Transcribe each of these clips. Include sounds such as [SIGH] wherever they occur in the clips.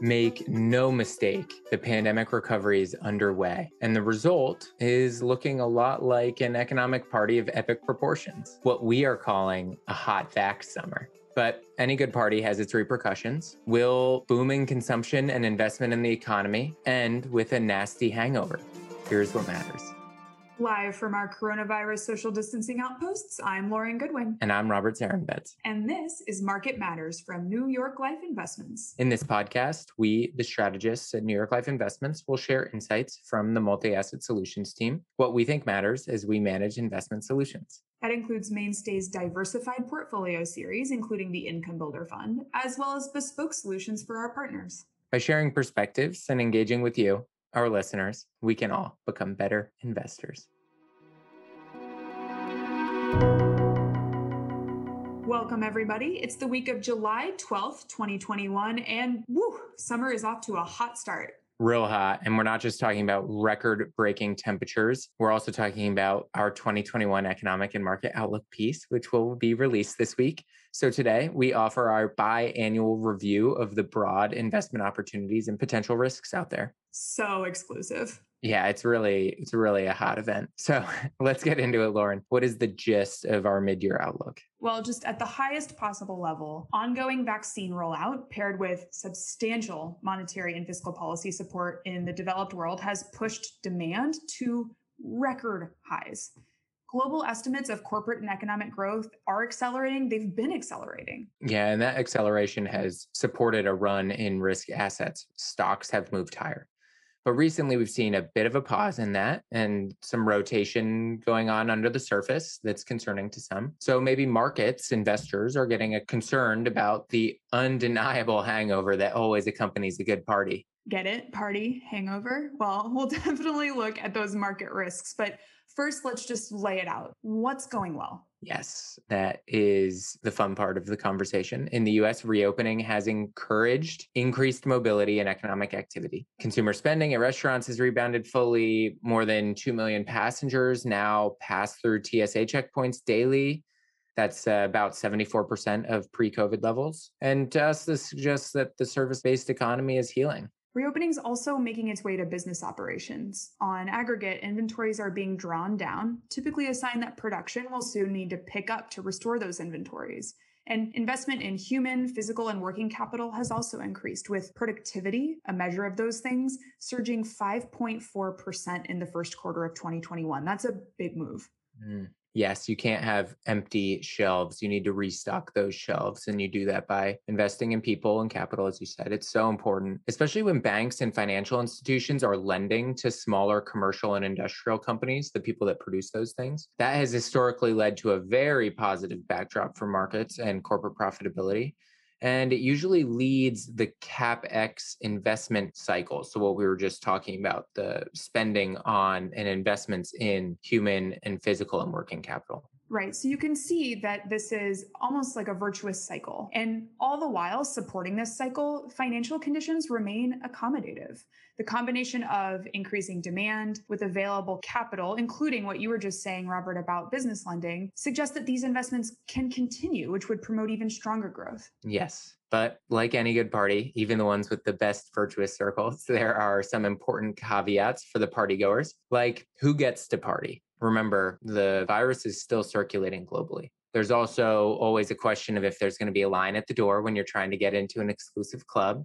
Make no mistake, the pandemic recovery is underway, and the result is looking a lot like an economic party of epic proportions, what we are calling a hot vax summer. But any good party has its repercussions. Will booming consumption and investment in the economy end with a nasty hangover? Here's what matters. Live from our coronavirus social distancing outposts, I'm Lauren Goodwin. And I'm Robert Zarenbetz. And this is Market Matters from New York Life Investments. In this podcast, we, the strategists at New York Life Investments, will share insights from the multi asset solutions team, what we think matters as we manage investment solutions. That includes Mainstay's diversified portfolio series, including the Income Builder Fund, as well as bespoke solutions for our partners. By sharing perspectives and engaging with you, our listeners, we can all become better investors. Welcome, everybody. It's the week of July 12th, 2021, and woo, summer is off to a hot start. Real hot. And we're not just talking about record breaking temperatures. We're also talking about our 2021 economic and market outlook piece, which will be released this week. So today we offer our biannual review of the broad investment opportunities and potential risks out there. So exclusive. Yeah, it's really it's really a hot event. [LAUGHS] So let's get into it, Lauren. What is the gist of our mid-year outlook? Well, just at the highest possible level, ongoing vaccine rollout paired with substantial monetary and fiscal policy support in the developed world has pushed demand to record highs global estimates of corporate and economic growth are accelerating. They've been accelerating. Yeah, and that acceleration has supported a run in risk assets. Stocks have moved higher. But recently, we've seen a bit of a pause in that and some rotation going on under the surface that's concerning to some. So maybe markets, investors are getting concerned about the undeniable hangover that always accompanies a good party. Get it? Party, hangover? Well, [LAUGHS] we'll definitely look at those market risks. But first, let's just lay it out. What's going well? Yes, that is the fun part of the conversation. In the US, reopening has encouraged increased mobility and economic activity. Consumer spending at restaurants has rebounded fully. More than 2 million passengers now pass through TSA checkpoints daily. That's uh, about 74% of pre COVID levels. And to us, this suggests that the service based economy is healing. Reopening is also making its way to business operations. On aggregate, inventories are being drawn down, typically a sign that production will soon need to pick up to restore those inventories. And investment in human, physical, and working capital has also increased, with productivity, a measure of those things, surging 5.4% in the first quarter of 2021. That's a big move. Mm yes, you can't have empty shelves. You need to restock those shelves. And you do that by investing in people and capital, as you said. It's so important, especially when banks and financial institutions are lending to smaller commercial and industrial companies, the people that produce those things. That has historically led to a very positive backdrop for markets and corporate profitability and it usually leads the capex investment cycle. So what we were just talking about the spending on and investments in human and physical and working capital Right. So you can see that this is almost like a virtuous cycle. And all the while supporting this cycle, financial conditions remain accommodative. The combination of increasing demand with available capital, including what you were just saying, Robert, about business lending, suggests that these investments can continue, which would promote even stronger growth. Yes. But like any good party, even the ones with the best virtuous circles, [LAUGHS] there are some important caveats for the partygoers, like who gets to party? Remember, the virus is still circulating globally. There's also always a question of if there's going to be a line at the door when you're trying to get into an exclusive club.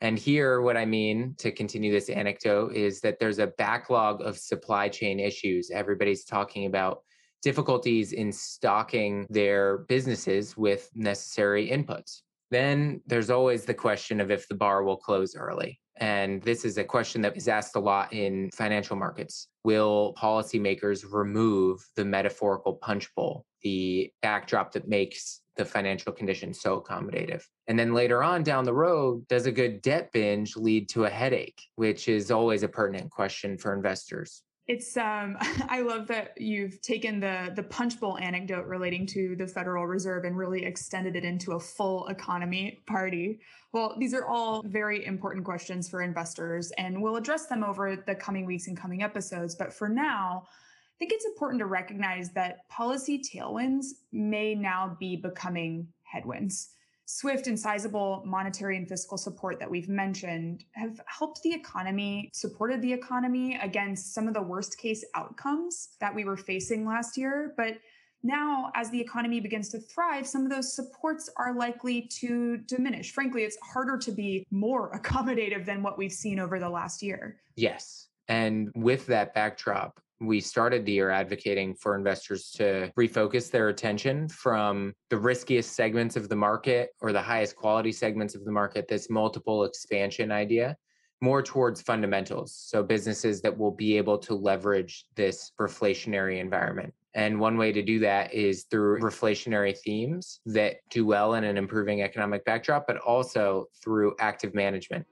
And here, what I mean to continue this anecdote is that there's a backlog of supply chain issues. Everybody's talking about difficulties in stocking their businesses with necessary inputs. Then there's always the question of if the bar will close early. And this is a question that is asked a lot in financial markets. Will policymakers remove the metaphorical punch bowl, the backdrop that makes the financial conditions so accommodative? And then later on down the road, does a good debt binge lead to a headache, which is always a pertinent question for investors? It's um [LAUGHS] I love that you've taken the the punch bowl anecdote relating to the Federal Reserve and really extended it into a full economy party. Well, these are all very important questions for investors and we'll address them over the coming weeks and coming episodes, but for now, I think it's important to recognize that policy tailwinds may now be becoming headwinds. Swift and sizable monetary and fiscal support that we've mentioned have helped the economy, supported the economy against some of the worst case outcomes that we were facing last year. But now, as the economy begins to thrive, some of those supports are likely to diminish. Frankly, it's harder to be more [LAUGHS] accommodative than what we've seen over the last year. Yes. And with that backdrop, we started the year advocating for investors to refocus their attention from the riskiest segments of the market or the highest quality segments of the market, this multiple expansion idea, more towards fundamentals. So, businesses that will be able to leverage this reflationary environment. And one way to do that is through reflationary themes that do well in an improving economic backdrop, but also through active management.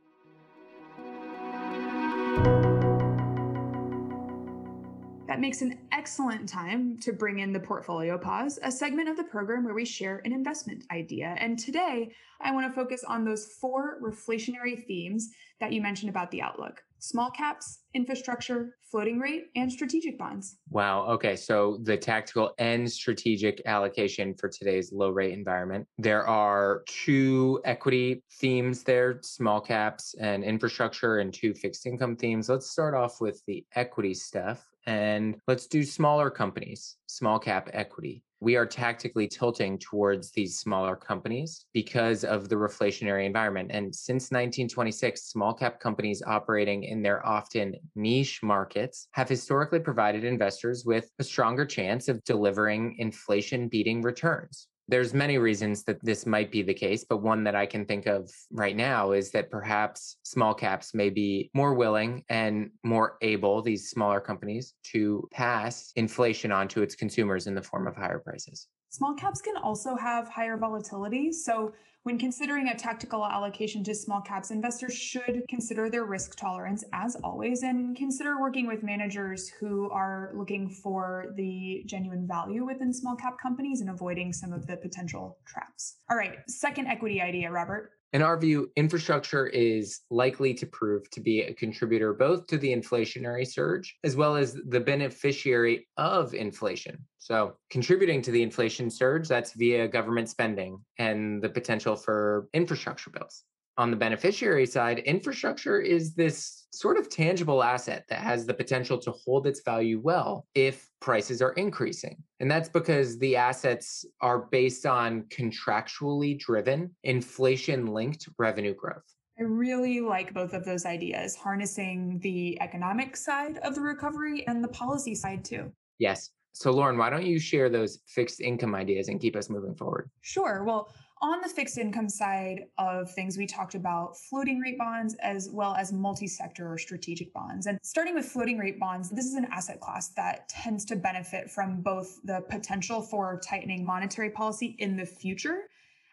That makes an excellent time to bring in the Portfolio Pause, a segment of the program where we share an investment idea. And today, I want to focus on those four reflationary themes that you mentioned about the outlook small caps, infrastructure, floating rate, and strategic bonds. Wow. Okay. So the tactical and strategic allocation for today's low rate environment. There are two equity themes there small caps and infrastructure, and two fixed income themes. Let's start off with the equity stuff and let's do smaller companies, small cap equity. We are tactically tilting towards these smaller companies because of the reflationary environment. And since 1926, small cap companies operating in their often niche markets have historically provided investors with a stronger chance of delivering inflation beating returns there's many reasons that this might be the case, but one that I can think of right now is that perhaps small caps may be more willing and more able, these smaller companies, to pass inflation on to its consumers in the form of higher prices. Small caps can also have higher volatility. So when considering a tactical allocation to small caps, investors should consider their risk tolerance as always and consider working with managers who are looking for the genuine value within small cap companies and avoiding some of the potential traps. All right, second equity idea, Robert. In our view, infrastructure is likely to prove to be a contributor both to the inflationary surge as well as the beneficiary of inflation. So, contributing to the inflation surge, that's via government spending and the potential for infrastructure bills. On the beneficiary side, infrastructure is this sort of tangible asset that has the potential to hold its value well if prices are increasing. And that's because the assets are based on contractually driven, inflation linked revenue growth. I really like both of those ideas, harnessing the economic side of the recovery and the policy side too. Yes. So, Lauren, why don't you share those fixed income ideas and keep us moving forward? Sure. Well, on the fixed income side of things, we talked about floating rate bonds as well as multi sector or strategic bonds. And starting with floating rate bonds, this is an asset class that tends to benefit from both the potential for tightening monetary policy in the future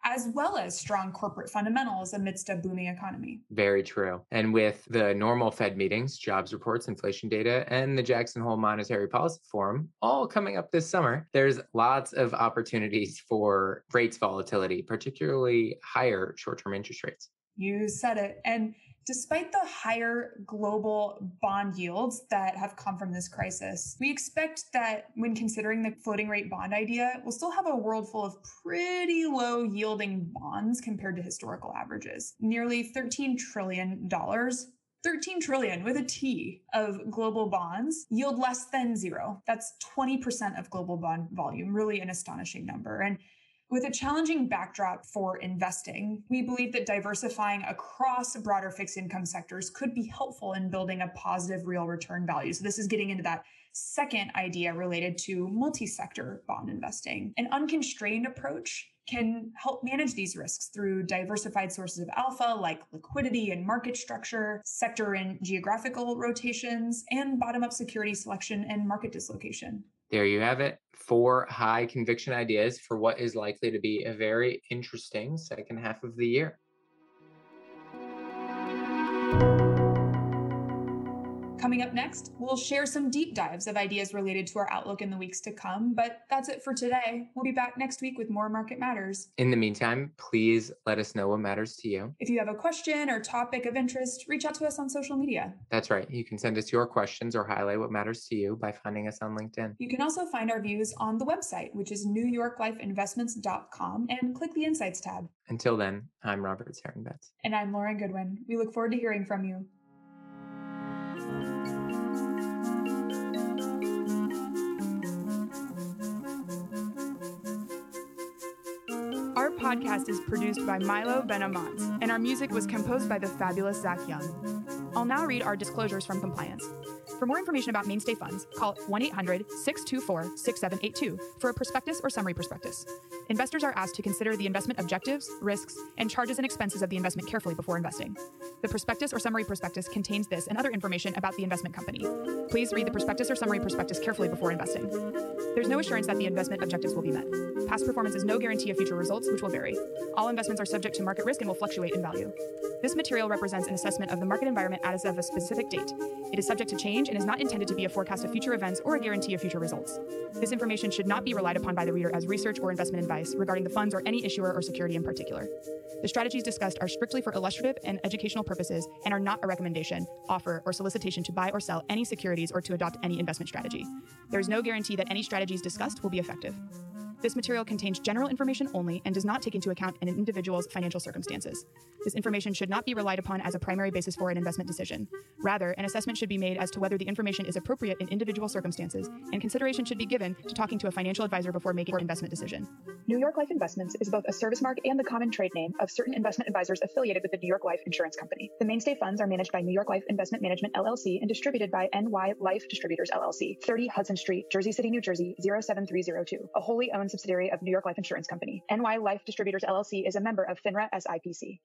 as well as strong corporate fundamentals amidst a booming economy. Very true. And with the normal Fed meetings, jobs reports, inflation data, and the Jackson Hole Monetary Policy Forum all coming up this summer, there's lots of opportunities for rates volatility, particularly higher short term interest rates. You said it. And Despite the higher global bond yields that have come from this crisis, we expect that when considering the floating rate bond idea, we'll still have a world full of pretty low yielding bonds compared to historical averages. Nearly $13 trillion 13 trillion with a T of global bonds yield less than zero. That's 20% of global bond volume, really an astonishing number. And with a challenging backdrop for investing, we believe that diversifying across broader fixed income sectors could be helpful in building a positive real return value. So, this is getting into that second idea related to multi sector bond investing. An unconstrained approach can help manage these risks through diversified sources of alpha like liquidity and market structure, sector and geographical rotations, and bottom up security selection and market dislocation. There you have it. Four high conviction ideas for what is likely to be a very interesting second half of the year. Coming up next, we'll share some deep dives of ideas related to our outlook in the weeks to come. But that's it for today. We'll be back next week with more Market Matters. In the meantime, please let us know what matters to you. If you have a question or topic of interest, reach out to us on social media. That's right. You can send us your questions or highlight what matters to you by finding us on LinkedIn. You can also find our views on the website, which is newyorklifeinvestments.com, and click the Insights tab. Until then, I'm Robert Sarenbetz. And I'm Lauren Goodwin. We look forward to hearing from you. Our podcast is produced by Milo Benamont, and our music was composed by the fabulous Zach Young. I'll now read our disclosures from compliance. For more information about mainstay funds, call 1 800 624 6782 for a prospectus or summary prospectus. Investors are asked to consider the investment objectives, risks, and charges and expenses of the investment carefully before investing. The prospectus or summary prospectus contains this and other information about the investment company. Please read the prospectus or summary prospectus carefully before investing. There's no assurance that the investment objectives will be met. Past performance is no guarantee of future results, which will vary. All investments are subject to market risk and will fluctuate in value. This material represents an assessment of the market environment as of a specific date. It is subject to change and is not intended to be a forecast of future events or a guarantee of future results. This information should not be relied upon by the reader as research or investment advice regarding the funds or any issuer or security in particular. The strategies discussed are strictly for illustrative and educational purposes and are not a recommendation, offer, or solicitation to buy or sell any securities or to adopt any investment strategy. There is no guarantee that any strategies discussed will be effective. This material contains general information only and does not take into account an individual's financial circumstances. This information should not be relied upon as a primary basis for an investment decision. Rather, an assessment should be made as to whether the information is appropriate in individual circumstances, and consideration should be given to talking to a financial advisor before making an investment decision. New York Life Investments is both a service mark and the common trade name of certain investment advisors affiliated with the New York Life Insurance Company. The mainstay funds are managed by New York Life Investment Management LLC and distributed by NY Life Distributors LLC, 30 Hudson Street, Jersey City, New Jersey 07302, a wholly owned subsidiary of New York Life Insurance Company. NY Life Distributors LLC is a member of FINRA SIPC.